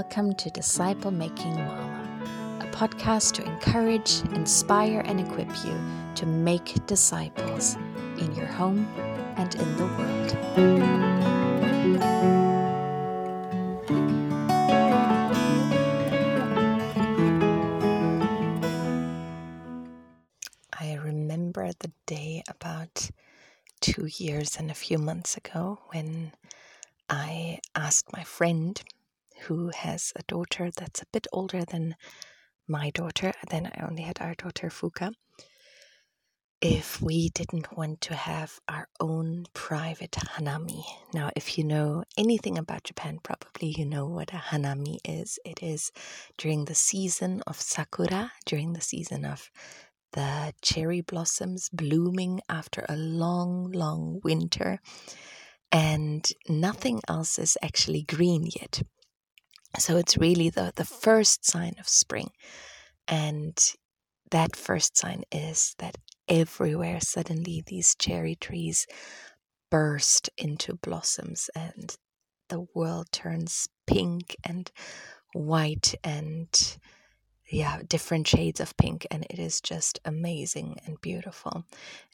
welcome to Disciple Making Mama, a podcast to encourage, inspire, and equip you to make disciples in your home and in the world. I remember the day about two years and a few months ago when I asked my friend who has a daughter that's a bit older than my daughter. Then I only had our daughter Fuka. If we didn't want to have our own private hanami. Now, if you know anything about Japan, probably you know what a hanami is. It is during the season of sakura, during the season of the cherry blossoms blooming after a long, long winter, and nothing else is actually green yet. So it's really the, the first sign of spring. And that first sign is that everywhere suddenly these cherry trees burst into blossoms and the world turns pink and white and yeah different shades of pink and it is just amazing and beautiful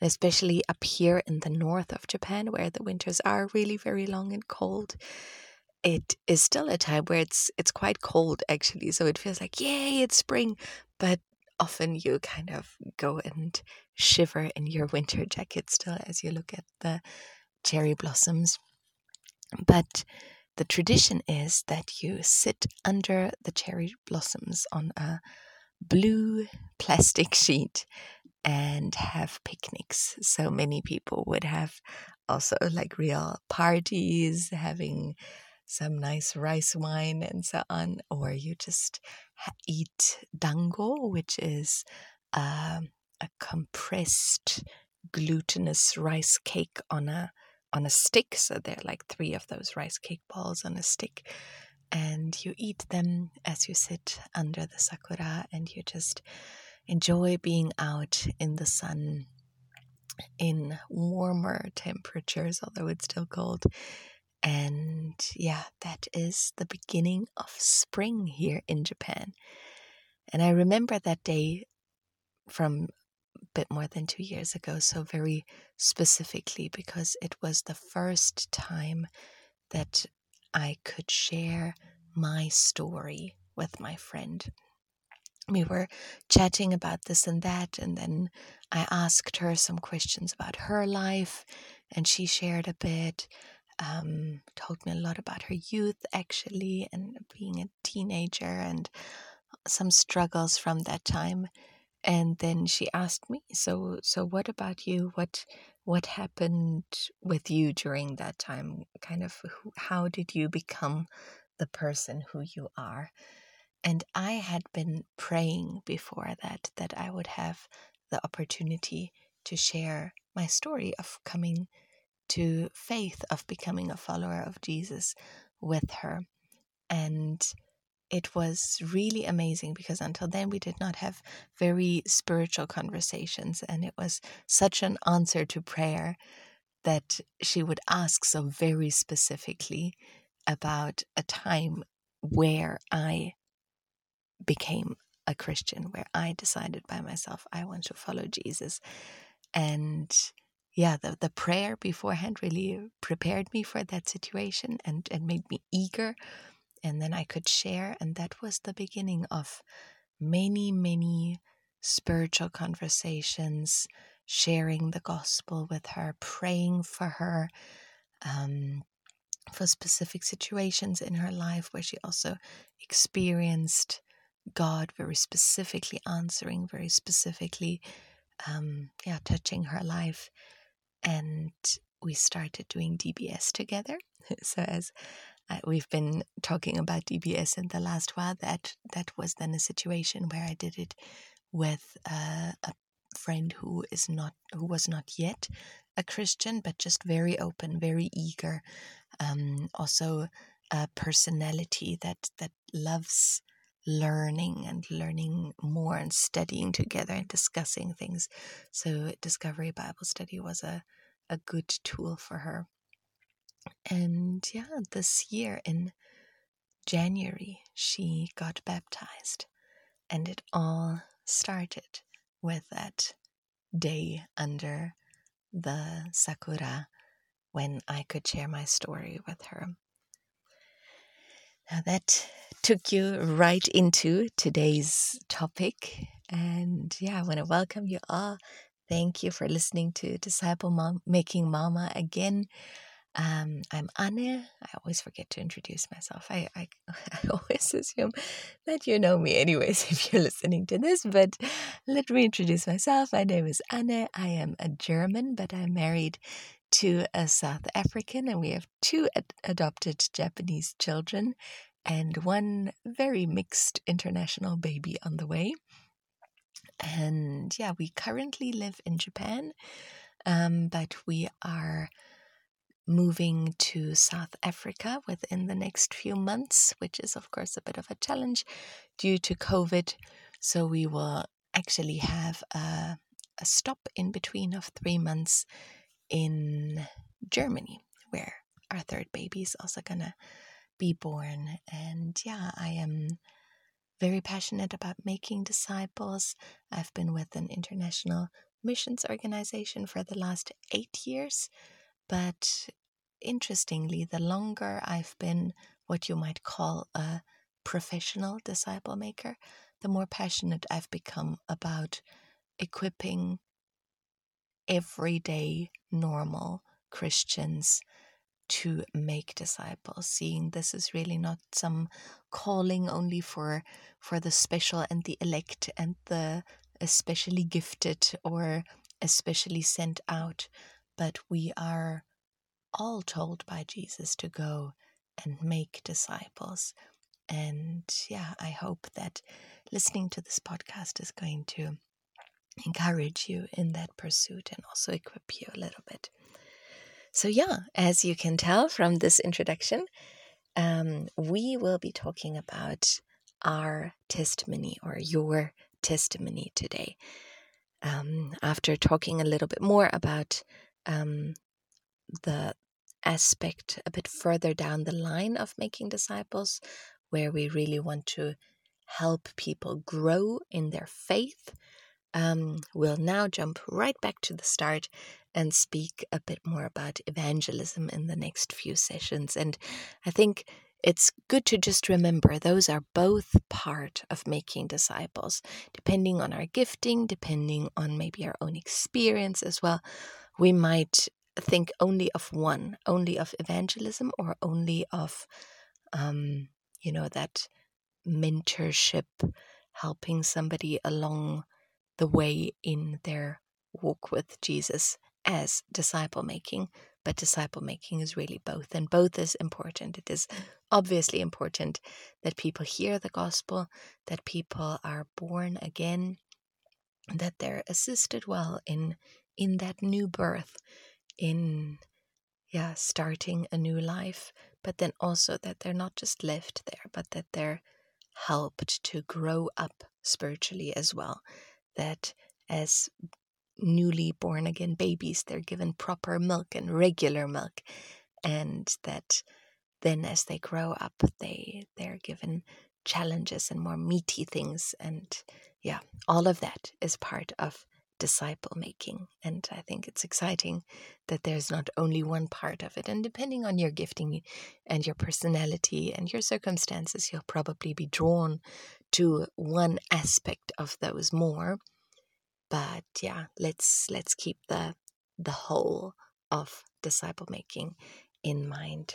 and especially up here in the north of japan where the winters are really very long and cold it is still a time where it's it's quite cold actually so it feels like yay it's spring but often you kind of go and shiver in your winter jacket still as you look at the cherry blossoms but the tradition is that you sit under the cherry blossoms on a blue plastic sheet and have picnics. So many people would have also like real parties, having some nice rice wine and so on, or you just eat dango, which is um, a compressed glutinous rice cake on a on a stick. So they're like three of those rice cake balls on a stick, and you eat them as you sit under the sakura, and you just enjoy being out in the sun in warmer temperatures, although it's still cold, and yeah, that is the beginning of spring here in Japan. And I remember that day from a bit more than two years ago, so very specifically because it was the first time that I could share my story with my friend. We were chatting about this and that, and then I asked her some questions about her life, and she shared a bit um, told me a lot about her youth actually and being a teenager and some struggles from that time. And then she asked me so so what about you? What what happened with you during that time? Kind of who, how did you become the person who you are? And i had been praying before that that i would have the opportunity to share my story of coming to faith of becoming a follower of Jesus with her. And it was really amazing because until then we did not have very spiritual conversations. And it was such an answer to prayer that she would ask so very specifically about a time where I became a Christian, where I decided by myself, I want to follow Jesus. And yeah, the, the prayer beforehand really prepared me for that situation and, and made me eager. And then I could share. And that was the beginning of many, many spiritual conversations, sharing the gospel with her, praying for her. Um, for specific situations in her life where she also experienced God very specifically answering, very specifically, um, yeah, touching her life and we started doing DBS together. so as uh, we've been talking about DBS in the last while, that that was then a situation where I did it with uh, a friend who is not who was not yet a Christian, but just very open, very eager. Um, also, a personality that that loves learning and learning more and studying together and discussing things. So Discovery Bible Study was a, a good tool for her. And yeah, this year in January, she got baptized. And it all started with that day under the sakura when I could share my story with her. Now, that took you right into today's topic. And yeah, I want to welcome you all. Thank you for listening to Disciple Mom, Making Mama again. Um, I'm Anne. I always forget to introduce myself. I, I, I always assume that you know me, anyways, if you're listening to this. But let me introduce myself. My name is Anne. I am a German, but I'm married to a South African, and we have two ad- adopted Japanese children and one very mixed international baby on the way. And yeah, we currently live in Japan, um, but we are moving to South Africa within the next few months, which is, of course, a bit of a challenge due to COVID. So we will actually have a, a stop in between of three months in Germany, where our third baby is also going to be born. And yeah, I am very passionate about making disciples. I've been with an international missions organization for the last eight years. But interestingly, the longer I've been what you might call a professional disciple maker, the more passionate I've become about equipping everyday, normal Christians to make disciples seeing this is really not some calling only for for the special and the elect and the especially gifted or especially sent out but we are all told by Jesus to go and make disciples. And yeah, I hope that listening to this podcast is going to encourage you in that pursuit and also equip you a little bit. So, yeah, as you can tell from this introduction, um, we will be talking about our testimony or your testimony today. Um, after talking a little bit more about um, the aspect a bit further down the line of making disciples, where we really want to help people grow in their faith. Um, we'll now jump right back to the start and speak a bit more about evangelism in the next few sessions. And I think it's good to just remember those are both part of making disciples, depending on our gifting, depending on maybe our own experience as well. We might think only of one, only of evangelism, or only of, um, you know, that mentorship, helping somebody along the way in their walk with Jesus as disciple making. But disciple making is really both, and both is important. It is obviously important that people hear the gospel, that people are born again, that they're assisted well in in that new birth in yeah starting a new life but then also that they're not just left there but that they're helped to grow up spiritually as well that as newly born again babies they're given proper milk and regular milk and that then as they grow up they they're given challenges and more meaty things and yeah all of that is part of disciple making. And I think it's exciting that there's not only one part of it. And depending on your gifting and your personality and your circumstances, you'll probably be drawn to one aspect of those more. But yeah, let's let's keep the the whole of disciple making in mind.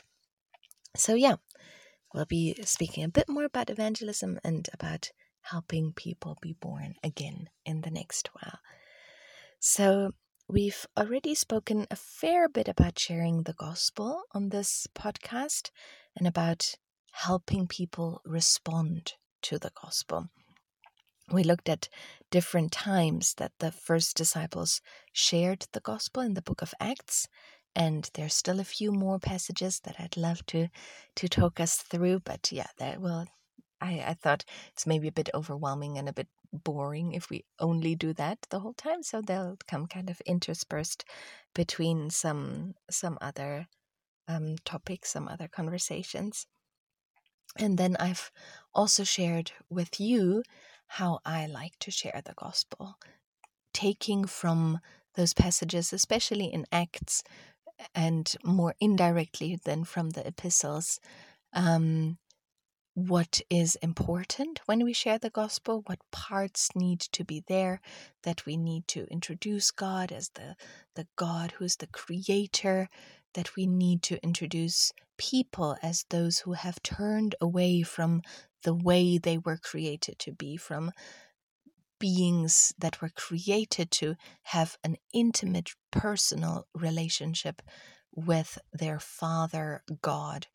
So yeah, we'll be speaking a bit more about evangelism and about helping people be born again in the next while. So, we've already spoken a fair bit about sharing the gospel on this podcast and about helping people respond to the gospel. We looked at different times that the first disciples shared the gospel in the book of Acts, and there's still a few more passages that I'd love to to talk us through, but yeah, that will I, I thought it's maybe a bit overwhelming and a bit boring if we only do that the whole time. So they'll come kind of interspersed between some some other um, topics, some other conversations. And then I've also shared with you how I like to share the gospel, taking from those passages, especially in Acts and more indirectly than from the epistles, um, what is important when we share the gospel, what parts need to be there, that we need to introduce God as the, the God who's the creator, that we need to introduce people as those who have turned away from the way they were created to be, from beings that were created to have an intimate personal relationship with their Father God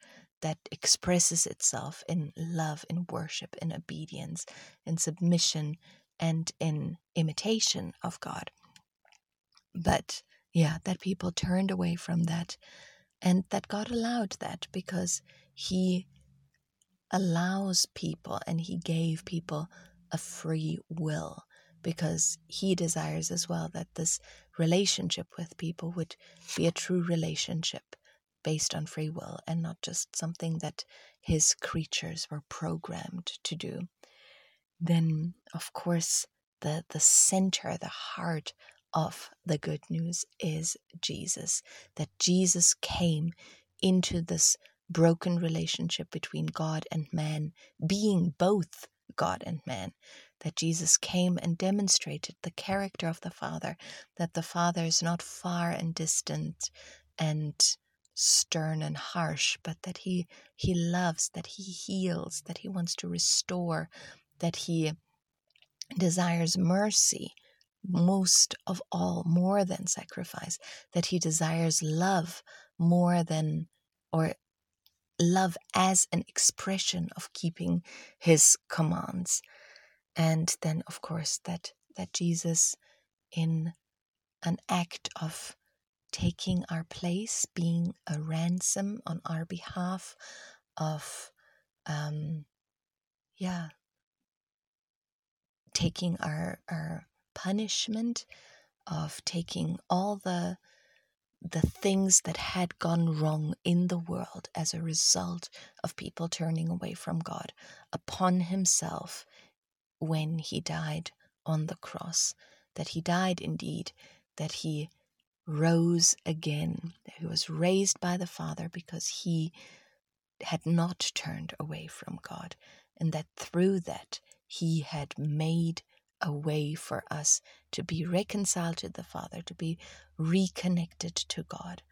that expresses itself in love, in worship, in obedience, in submission, and in imitation of God. But yeah, that people turned away from that, and that God allowed that because He allows people and He gave people a free will because He desires as well that this relationship with people would be a true relationship based on free will and not just something that his creatures were programmed to do. Then, of course, the, the center, the heart of the good news is Jesus. That Jesus came into this broken relationship between God and man, being both God and man. That Jesus came and demonstrated the character of the Father, that the Father is not far and distant and stern and harsh, but that he he loves, that he heals, that he wants to restore, that he desires mercy most of all, more than sacrifice, that he desires love more than or love as an expression of keeping his commands. And then of course that that Jesus in an act of taking our place, being a ransom on our behalf of, um, yeah, taking our our punishment, of taking all the the things that had gone wrong in the world as a result of people turning away from God upon himself when he died on the cross. That he died indeed, that he rose again. He was raised by the Father because he had not turned away from God, and that through that he had made a way for us to be reconciled to the Father, to be reconnected to God,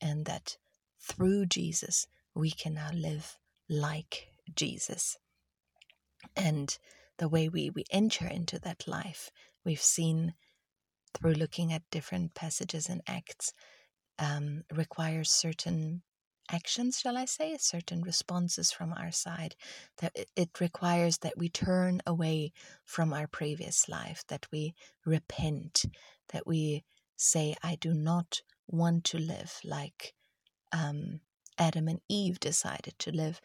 and that through Jesus we can now live like Jesus. And the way we, we enter into that life, we've seen through looking at different passages and acts um, requires certain actions, shall I say, certain responses from our side. That it requires that we turn away from our previous life, that we repent, that we say, I do not want to live like um, Adam and Eve decided to live,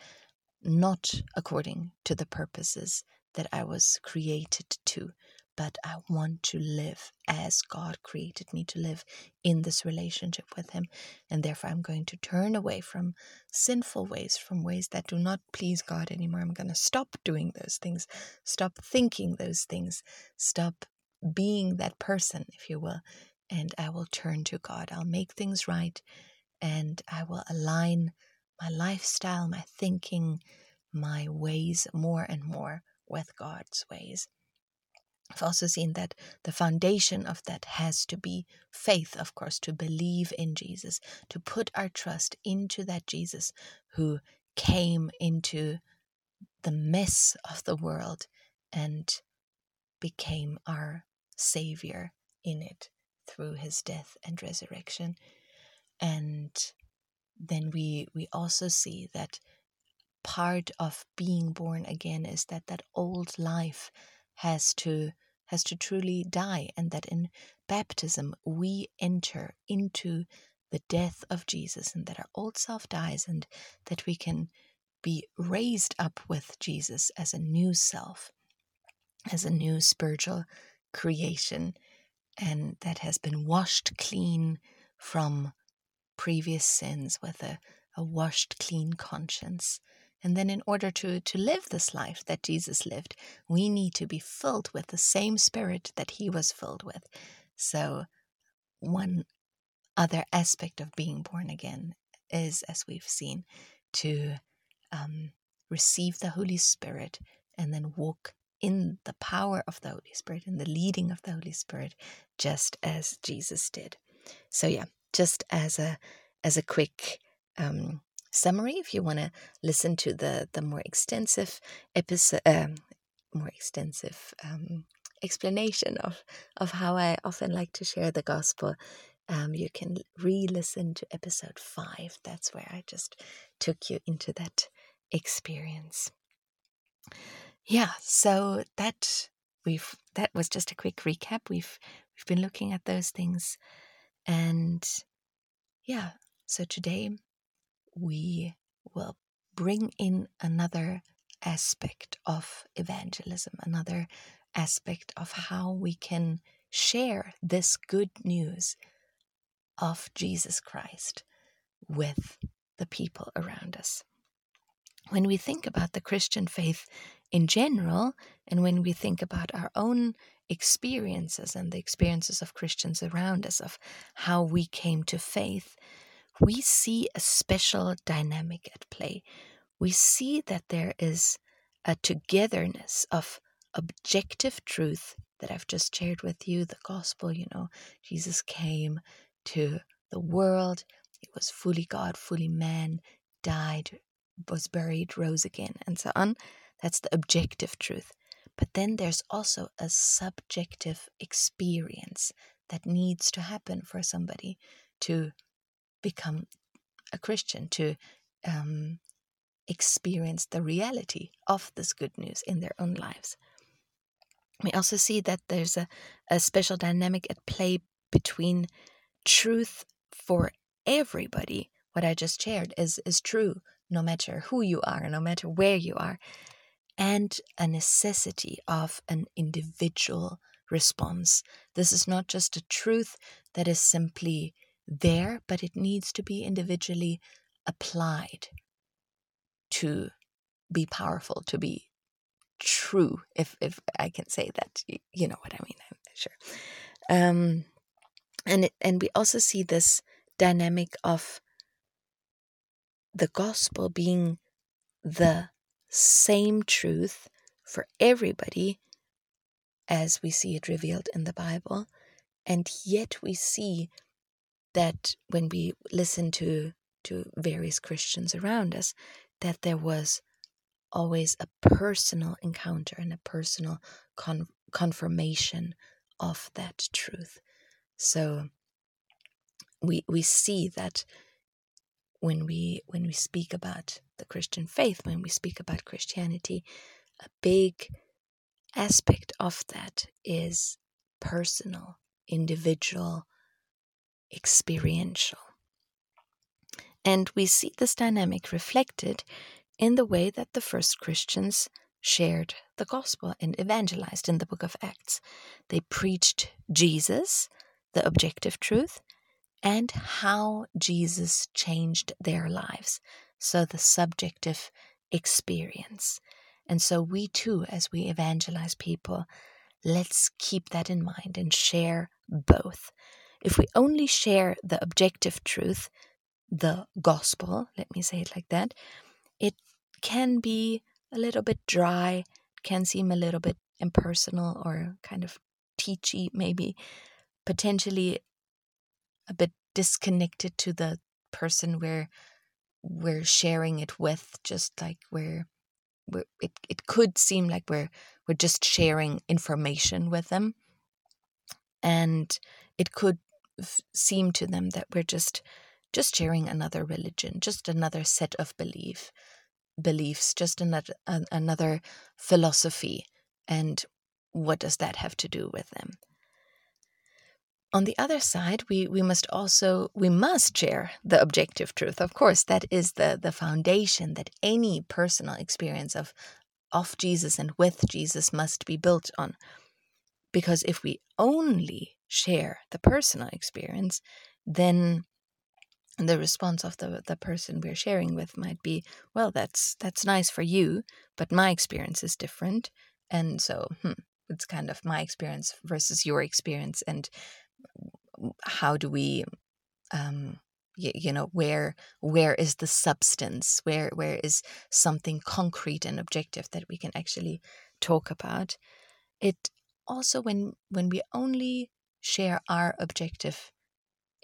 not according to the purposes that I was created to, but I want to live as God created me to live in this relationship with Him. And therefore, I'm going to turn away from sinful ways, from ways that do not please God anymore. I'm going to stop doing those things, stop thinking those things, stop being that person, if you will. And I will turn to God. I'll make things right and I will align my lifestyle, my thinking, my ways more and more with God's ways. I've also seen that the foundation of that has to be faith, of course, to believe in Jesus, to put our trust into that Jesus who came into the mess of the world and became our Savior in it through his death and resurrection. And then we we also see that part of being born again is that that old life has to has to truly die and that in baptism we enter into the death of Jesus and that our old self dies and that we can be raised up with Jesus as a new self as a new spiritual creation and that has been washed clean from previous sins with a, a washed clean conscience And then, in order to, to live this life that Jesus lived, we need to be filled with the same spirit that he was filled with. So, one other aspect of being born again is, as we've seen, to um, receive the Holy Spirit and then walk in the power of the Holy Spirit, in the leading of the Holy Spirit, just as Jesus did. So, yeah, just as a as a quick um, summary, if you want to listen to the the more extensive episode, um, more extensive um, explanation of of how I often like to share the gospel, um, you can re-listen to episode five. That's where I just took you into that experience. Yeah, so that we've that was just a quick recap. We've we've been looking at those things, and yeah, so today we will bring in another aspect of evangelism, another aspect of how we can share this good news of Jesus Christ with the people around us. When we think about the Christian faith in general, and when we think about our own experiences and the experiences of Christians around us, of how we came to faith, we see a special dynamic at play. We see that there is a togetherness of objective truth that I've just shared with you the gospel, you know, Jesus came to the world, he was fully God, fully man, died, was buried, rose again, and so on. That's the objective truth. But then there's also a subjective experience that needs to happen for somebody to become a Christian, to um, experience the reality of this good news in their own lives. We also see that there's a, a special dynamic at play between truth for everybody. What I just shared is, is true no matter who you are, no matter where you are, and a necessity of an individual response. This is not just a truth that is simply there, but it needs to be individually applied to be powerful, to be true, if if I can say that. You know what I mean, I'm sure. Um, and it, and we also see this dynamic of the gospel being the same truth for everybody as we see it revealed in the Bible. And yet we see that when we listen to, to various Christians around us, that there was always a personal encounter and a personal con- confirmation of that truth. So we we see that when we when we speak about the Christian faith, when we speak about Christianity, a big aspect of that is personal, individual, experiential. And we see this dynamic reflected in the way that the first Christians shared the gospel and evangelized in the book of Acts. They preached Jesus, the objective truth, and how Jesus changed their lives. So the subjective experience. And so we too, as we evangelize people, let's keep that in mind and share both. If we only share the objective truth, the gospel, let me say it like that, it can be a little bit dry, can seem a little bit impersonal or kind of teachy, maybe potentially a bit disconnected to the person we're we're sharing it with just like we're, we're it, it could seem like we're we're just sharing information with them. And it could seem to them that we're just just sharing another religion just another set of belief beliefs just another another philosophy and what does that have to do with them? On the other side we we must also we must share the objective truth. Of course that is the the foundation that any personal experience of of Jesus and with Jesus must be built on. Because if we only share the personal experience then the response of the the person we're sharing with might be well that's that's nice for you but my experience is different. And so hmm, it's kind of my experience versus your experience and how do we um you, you know where where is the substance? Where where is something concrete and objective that we can actually talk about? It also when when we only share our objective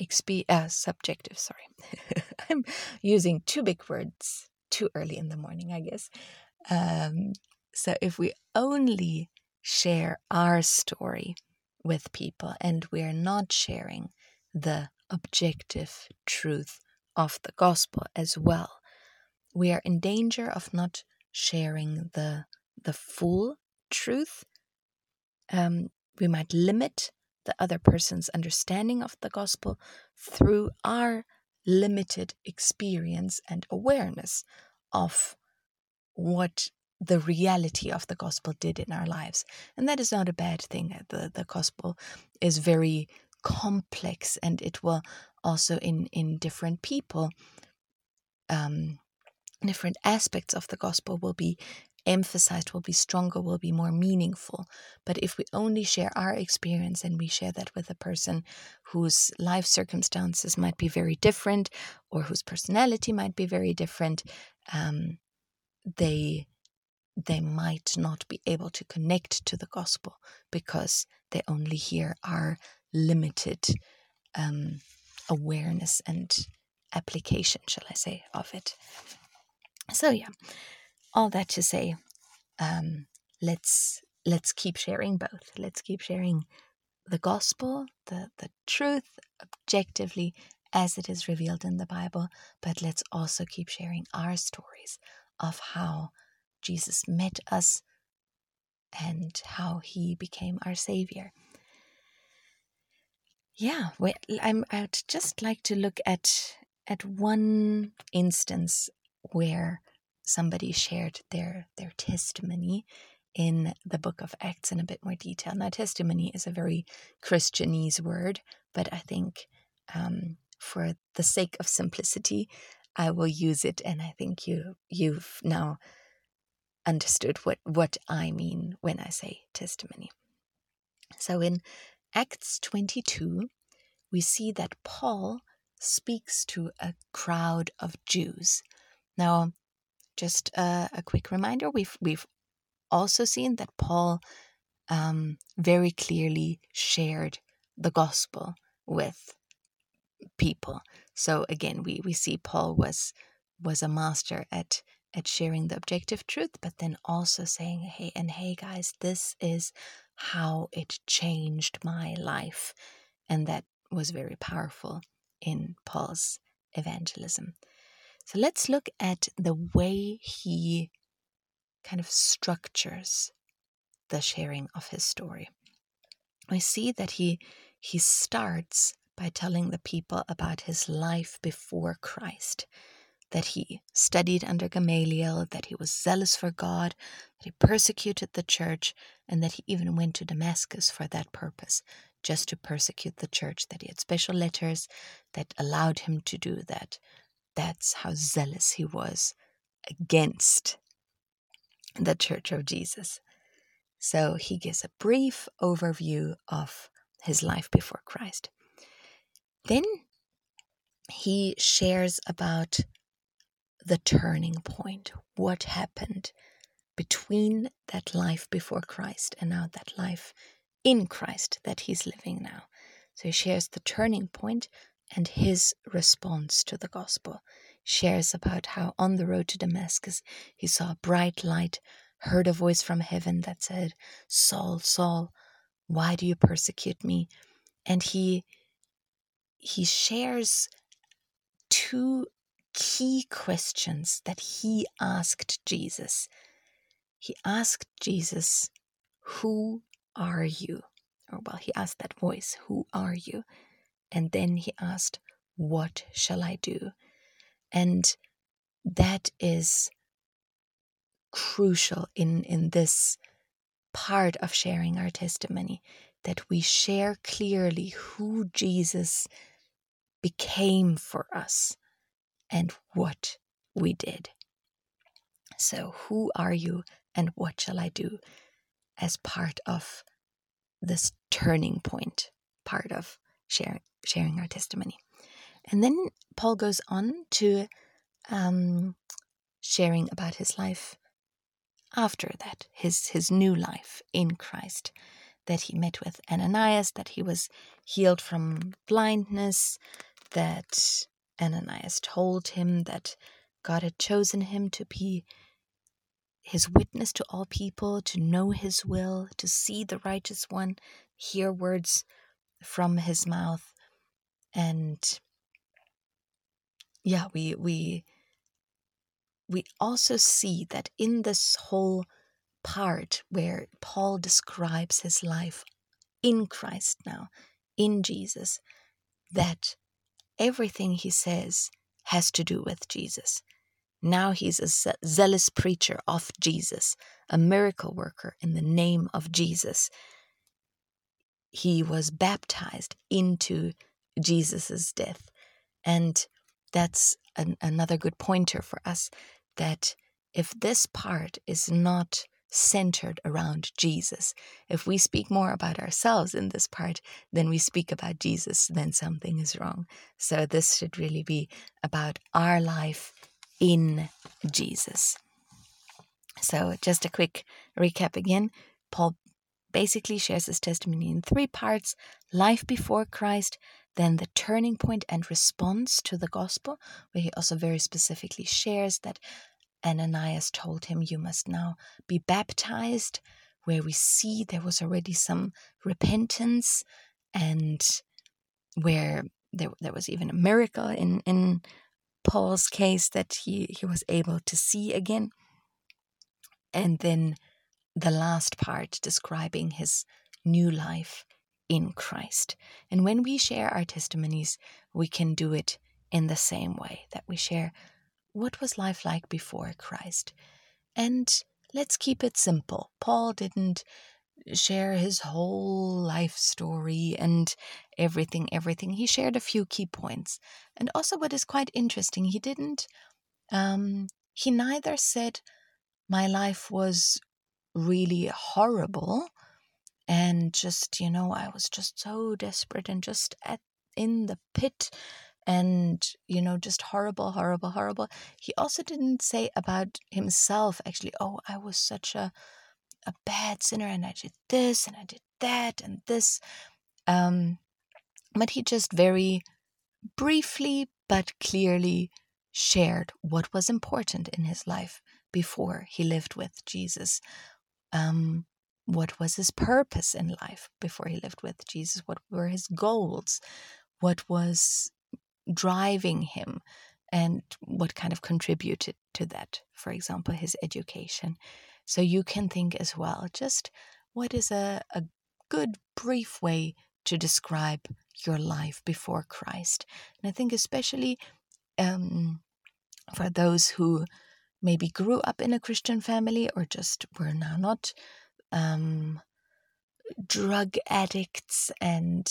exp- uh, subjective sorry. I'm using two big words too early in the morning i guess. Um, so if we only share our story with people and we're not sharing the objective truth of the gospel as well we are in danger of not sharing the the full truth. Um, we might limit the other person's understanding of the gospel through our limited experience and awareness of what the reality of the gospel did in our lives. And that is not a bad thing. The, the gospel is very complex and it will also in, in different people, um, different aspects of the gospel will be emphasized, will be stronger, will be more meaningful. But if we only share our experience and we share that with a person whose life circumstances might be very different or whose personality might be very different, um, they they might not be able to connect to the gospel because they only hear our limited um, awareness and application, shall I say, of it. So yeah, all that to say, um, let's let's keep sharing both. Let's keep sharing the gospel, the the truth, objectively as it is revealed in the Bible, but let's also keep sharing our stories of how Jesus met us and how he became our savior. Yeah, well, I'm, I'd just like to look at at one instance where somebody shared their their testimony in the book of Acts in a bit more detail. Now, testimony is a very Christianese word, but I think um, for the sake of simplicity, I will use it, and I think you you've now understood what what I mean when I say testimony. So in Acts 22, we see that Paul speaks to a crowd of Jews. Now, just a, a quick reminder: we've we've also seen that Paul um, very clearly shared the gospel with people. So again, we we see Paul was was a master at at sharing the objective truth, but then also saying, hey, and hey, guys, this is how it changed my life. And that was very powerful in Paul's evangelism. So let's look at the way he kind of structures the sharing of his story. We see that he he starts by telling the people about his life before Christ, that he studied under Gamaliel, that he was zealous for God, that he persecuted the church, and that he even went to Damascus for that purpose, just to persecute the church, that he had special letters that allowed him to do that. That's how zealous he was against the Church of Jesus. So he gives a brief overview of his life before Christ. Then he shares about the turning point, what happened between that life before Christ and now that life in Christ that he's living now. So he shares the turning point and his response to the gospel. Shares about how on the road to Damascus he saw a bright light, heard a voice from heaven that said, Saul, Saul, why do you persecute me? And he he shares two key questions that he asked Jesus. He asked Jesus, Who are you? Or, well, he asked that voice, Who are you? And then he asked, What shall I do? And that is crucial in, in this part of sharing our testimony that we share clearly who Jesus became for us and what we did. So, who are you and what shall I do as part of this turning point, part of sharing, sharing our testimony? And then Paul goes on to um, sharing about his life after that, his, his new life in Christ, that he met with Ananias, that he was healed from blindness, that Ananias told him that God had chosen him to be his witness to all people, to know his will, to see the righteous one, hear words from his mouth. And yeah, we we we also see that in this whole part where Paul describes his life in Christ now, in Jesus, that everything he says has to do with Jesus. Now he's a zealous preacher of Jesus, a miracle worker in the name of Jesus. He was baptized into Jesus' death. And that's an, another good pointer for us that if this part is not centered around Jesus, if we speak more about ourselves in this part than we speak about Jesus, then something is wrong. So this should really be about our life in Jesus. So, just a quick recap again. Paul basically shares his testimony in three parts life before Christ, then the turning point and response to the gospel, where he also very specifically shares that Ananias told him, You must now be baptized, where we see there was already some repentance and where there, there was even a miracle in, in Paul's case that he, he was able to see again. And then the last part describing his new life in Christ. And when we share our testimonies, we can do it in the same way that we share what was life like before Christ. And let's keep it simple. Paul didn't share his whole life story and everything, everything. He shared a few key points. And also, what is quite interesting, he didn't, um, he neither said, My life was really horrible and just you know i was just so desperate and just at in the pit and you know just horrible horrible horrible. He also didn't say about himself actually oh i was such a a bad sinner and i did this and i did that and this um but he just very briefly but clearly shared what was important in his life before he lived with jesus um what was his purpose in life before he lived with Jesus? What were his goals? What was driving him? And what kind of contributed to that? For example, his education. So you can think as well just what is a, a good, brief way to describe your life before Christ? And I think, especially um, for those who maybe grew up in a Christian family or just were now not um, drug addicts and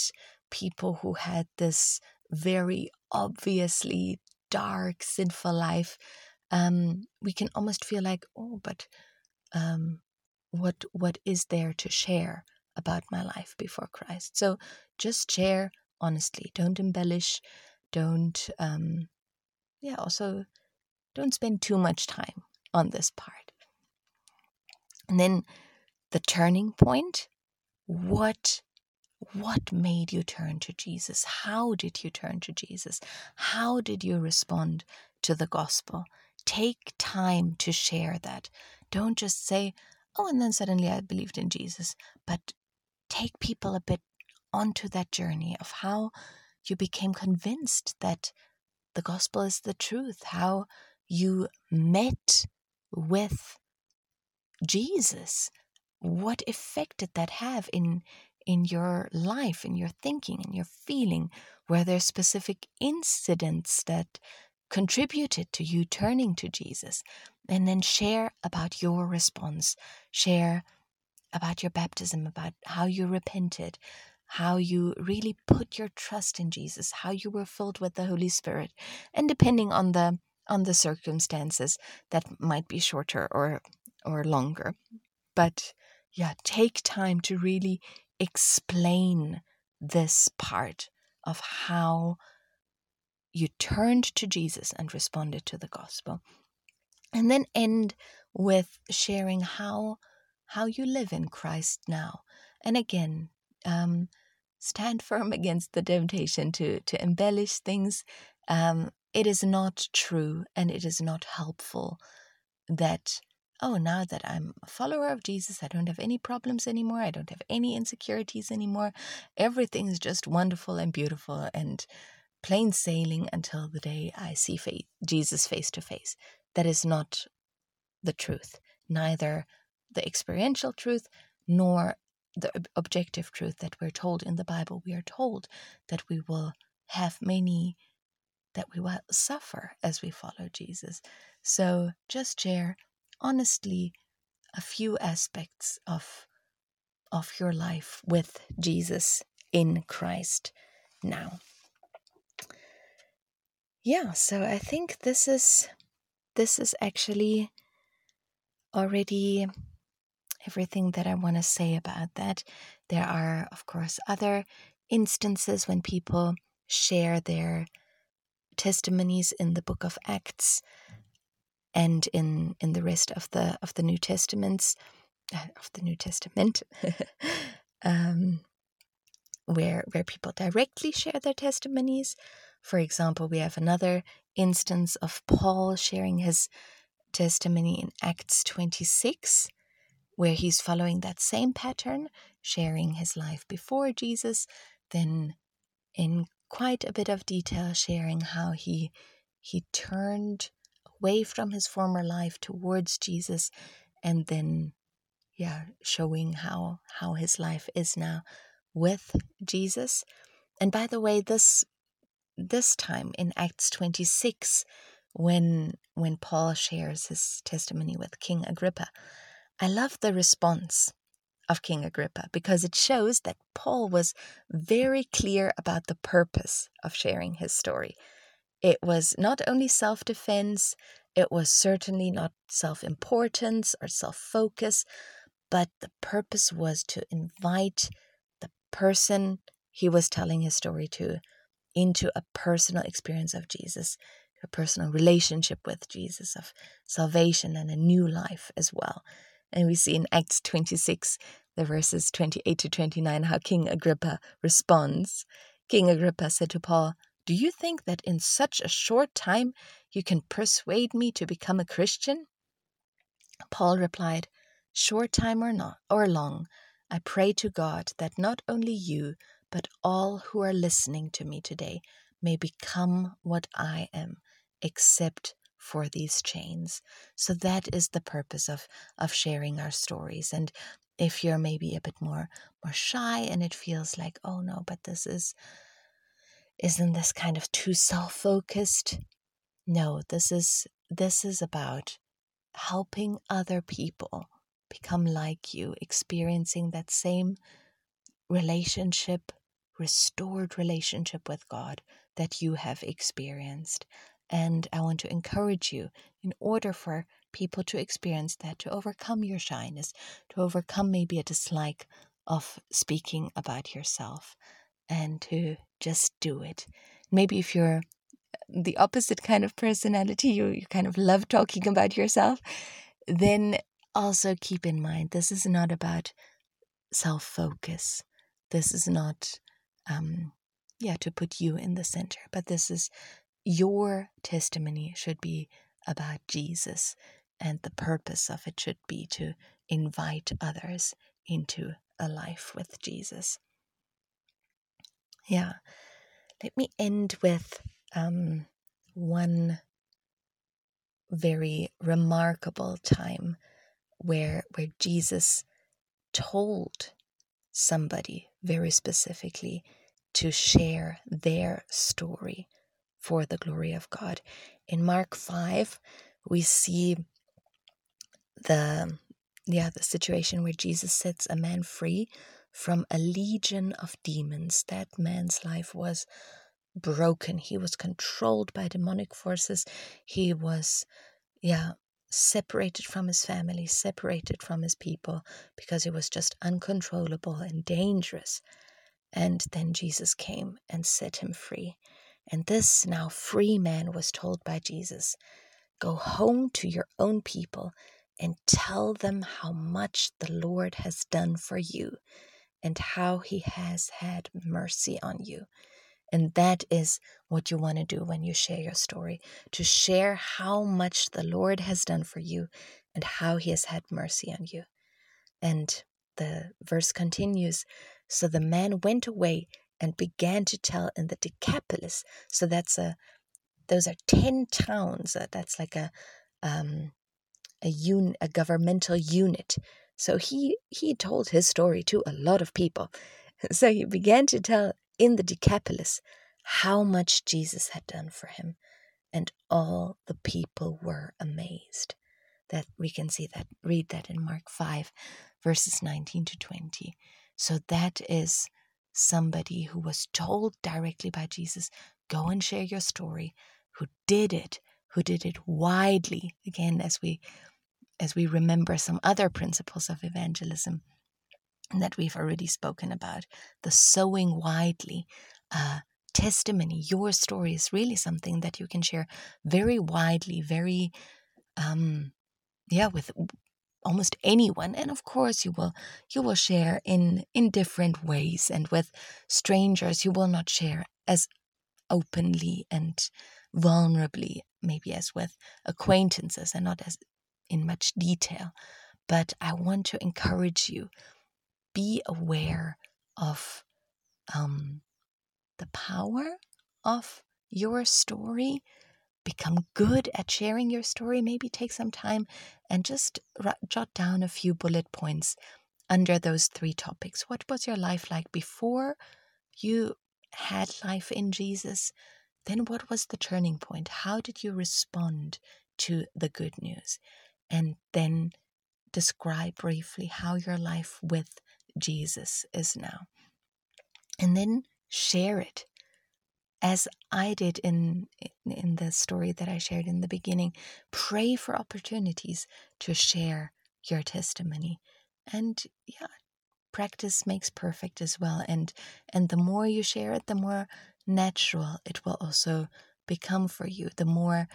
people who had this very obviously dark, sinful life, um, we can almost feel like, oh, but um, what what is there to share about my life before Christ? So just share honestly. Don't embellish. Don't um, yeah. Also, don't spend too much time on this part. And then the turning point? What what made you turn to Jesus? How did you turn to Jesus? How did you respond to the gospel? Take time to share that. Don't just say oh and then suddenly i believed in Jesus but take people a bit onto that journey of how you became convinced that the gospel is the truth how you met with Jesus what effect did that have in in your life in your thinking in your feeling? Were there specific incidents that contributed to you turning to jesus? And then share about your response. Share about your baptism about how you repented how you really put your trust in Jesus, how you were filled with the Holy Spirit, and depending on the on the circumstances, that might be shorter or or longer. But yeah, take time to really explain this part of how you turned to Jesus and responded to the gospel. And then end with sharing how how you live in Christ now. And again, um, stand firm against the temptation to to embellish things. Um, it is not true and it is not helpful that oh now that i'm a follower of jesus i don't have any problems anymore i don't have any insecurities anymore everything is just wonderful and beautiful and plain sailing until the day i see fa- jesus face to face that is not the truth neither the experiential truth nor the objective truth that we're told in the Bible. We are told that we will have many, that we will suffer as we follow Jesus. So just share honestly a few aspects of of your life with Jesus in Christ now. Yeah, so I think this is this is actually already everything that I want to say about that. There are, of course, other instances when people share their testimonies in the book of Acts and in in the rest of the of the New Testaments uh, of the New Testament um, where where people directly share their testimonies. For example, we have another instance of Paul sharing his testimony in Acts 26 where he's following that same pattern, sharing his life before Jesus, then in quite a bit of detail sharing how he he turned away from his former life towards Jesus and then yeah showing how how his life is now with Jesus and by the way this this time in Acts 26 when when Paul shares his testimony with King Agrippa I love the response of King Agrippa because it shows that Paul was very clear about the purpose of sharing his story. It was not only self defense, it was certainly not self importance or self focus, but the purpose was to invite the person he was telling his story to into a personal experience of Jesus, a personal relationship with Jesus, of salvation and a new life as well. And we see in Acts 26, the verses 28 to 29, how King Agrippa responds. King Agrippa said to Paul, Do you think that in such a short time you can persuade me to become a Christian? Paul replied, Short time or not or long, I pray to God that not only you, but all who are listening to me today may become what I am, except for these chains. So that is the purpose of of sharing our stories. And if you're maybe a bit more more shy and it feels like, oh no, but this is isn't this kind of too self-focused? No, this is this is about helping other people become like you, experiencing that same relationship, restored relationship with God that you have experienced. And I want to encourage you in order for people to experience that, to overcome your shyness, to overcome maybe a dislike of speaking about yourself, and to just do it. Maybe if you're the opposite kind of personality, you, you kind of love talking about yourself, then also keep in mind this is not about self focus. This is not, um, yeah, to put you in the center, but this is your testimony should be about Jesus, and the purpose of it should be to invite others into a life with Jesus. Yeah, let me end with um, one very remarkable time where where Jesus told somebody very specifically to share their story for the glory of God. In Mark 5, we see the yeah, the situation where Jesus sets a man free from a legion of demons. That man's life was broken. He was controlled by demonic forces. He was, yeah, separated from his family, separated from his people, because he was just uncontrollable and dangerous. And then Jesus came and set him free. And this now free man was told by Jesus Go home to your own people and tell them how much the Lord has done for you and how he has had mercy on you. And that is what you want to do when you share your story to share how much the Lord has done for you and how he has had mercy on you. And the verse continues So the man went away and began to tell in the Decapolis. So that's a those are 10 towns. Uh, that's like a um, a un, a governmental unit. So he he told his story to a lot of people. So he began to tell in the Decapolis how much Jesus had done for him, and all the people were amazed. That we can see that read that in Mark 5 verses 19 to 20. So that is somebody who was told directly by Jesus, go and share your story, who did it, who did it widely, again, as we as we remember some other principles of evangelism that we've already spoken about, the sowing widely, uh, testimony, your story is really something that you can share very widely, very, um, yeah, with almost anyone. And of course you will you will share in in different ways and with strangers. You will not share as openly and vulnerably maybe as with acquaintances and not as in much detail but i want to encourage you be aware of um, the power of your story become good at sharing your story, maybe take some time and just jot down a few bullet points under those three topics. What was your life like before you had life in Jesus? Then, what was the turning point? How did you respond to the good news? And then describe briefly how your life with Jesus is now. And then share it as I did in in the story that I shared in the beginning, pray for opportunities to share your testimony. And yeah, practice makes perfect as well. And and the more you share it, the more natural it will also become for you. The more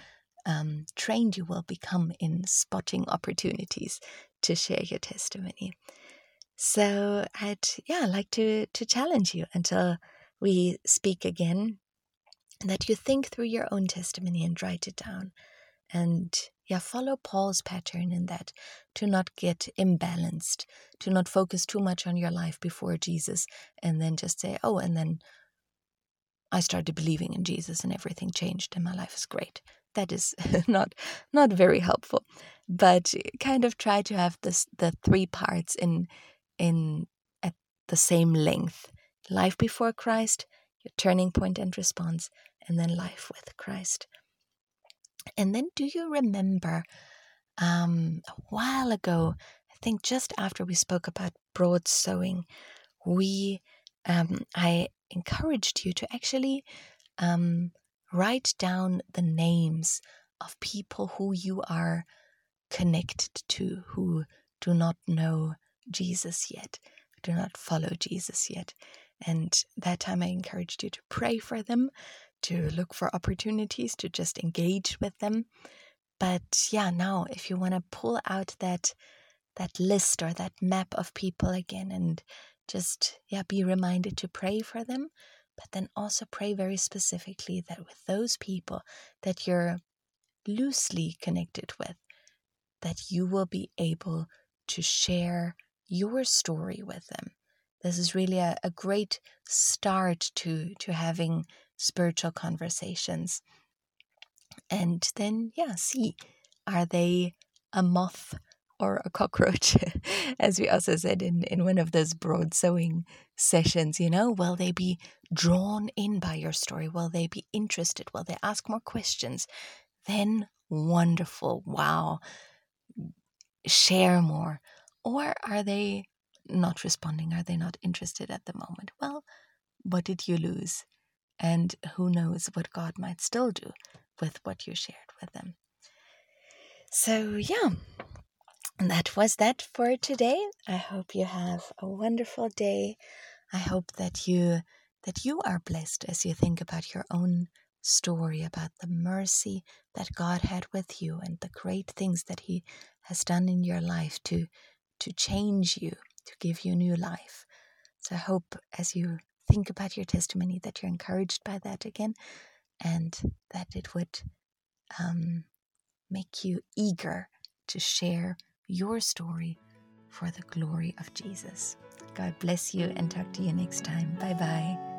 um, trained you will become in spotting opportunities to share your testimony. So I'd yeah like to to challenge you until we speak again that you think through your own testimony and write it down. And yeah, follow Paul's pattern in that to not get imbalanced, to not focus too much on your life before Jesus and then just say, oh, and then I started believing in Jesus and everything changed and my life is great. That is not not very helpful. But kind of try to have this the three parts in in at the same length. Life before Christ, your turning point and response, and then life with Christ. And then, do you remember um, a while ago? I think just after we spoke about broad sowing, we um, I encouraged you to actually um, write down the names of people who you are connected to, who do not know Jesus yet, do not follow Jesus yet. And that time I encouraged you to pray for them, to look for opportunities to just engage with them. But yeah, now if you want to pull out that that list or that map of people again and just yeah be reminded to pray for them but then also pray very specifically that with those people that you're loosely connected with that you will be able to share your story with them. This is really a, a great start to to having spiritual conversations. And then yeah see are they a moth or a cockroach as we also said in in one of those broad sowing sessions you know will they be drawn in by your story will they be interested will they ask more questions then wonderful wow share more or are they not responding? Are they not interested at the moment? Well, what did you lose? And who knows what God might still do with what you shared with them. So, yeah, that was that for today. I hope you have a wonderful day. I hope that you that you are blessed as you think about your own story about the mercy that God had with you and the great things that he has done in your life to to change you, to give you new life. So I hope as you think about your testimony that you're encouraged by that again and that it would um, make you eager to share your story for the glory of Jesus. God bless you and talk to you next time. Bye bye.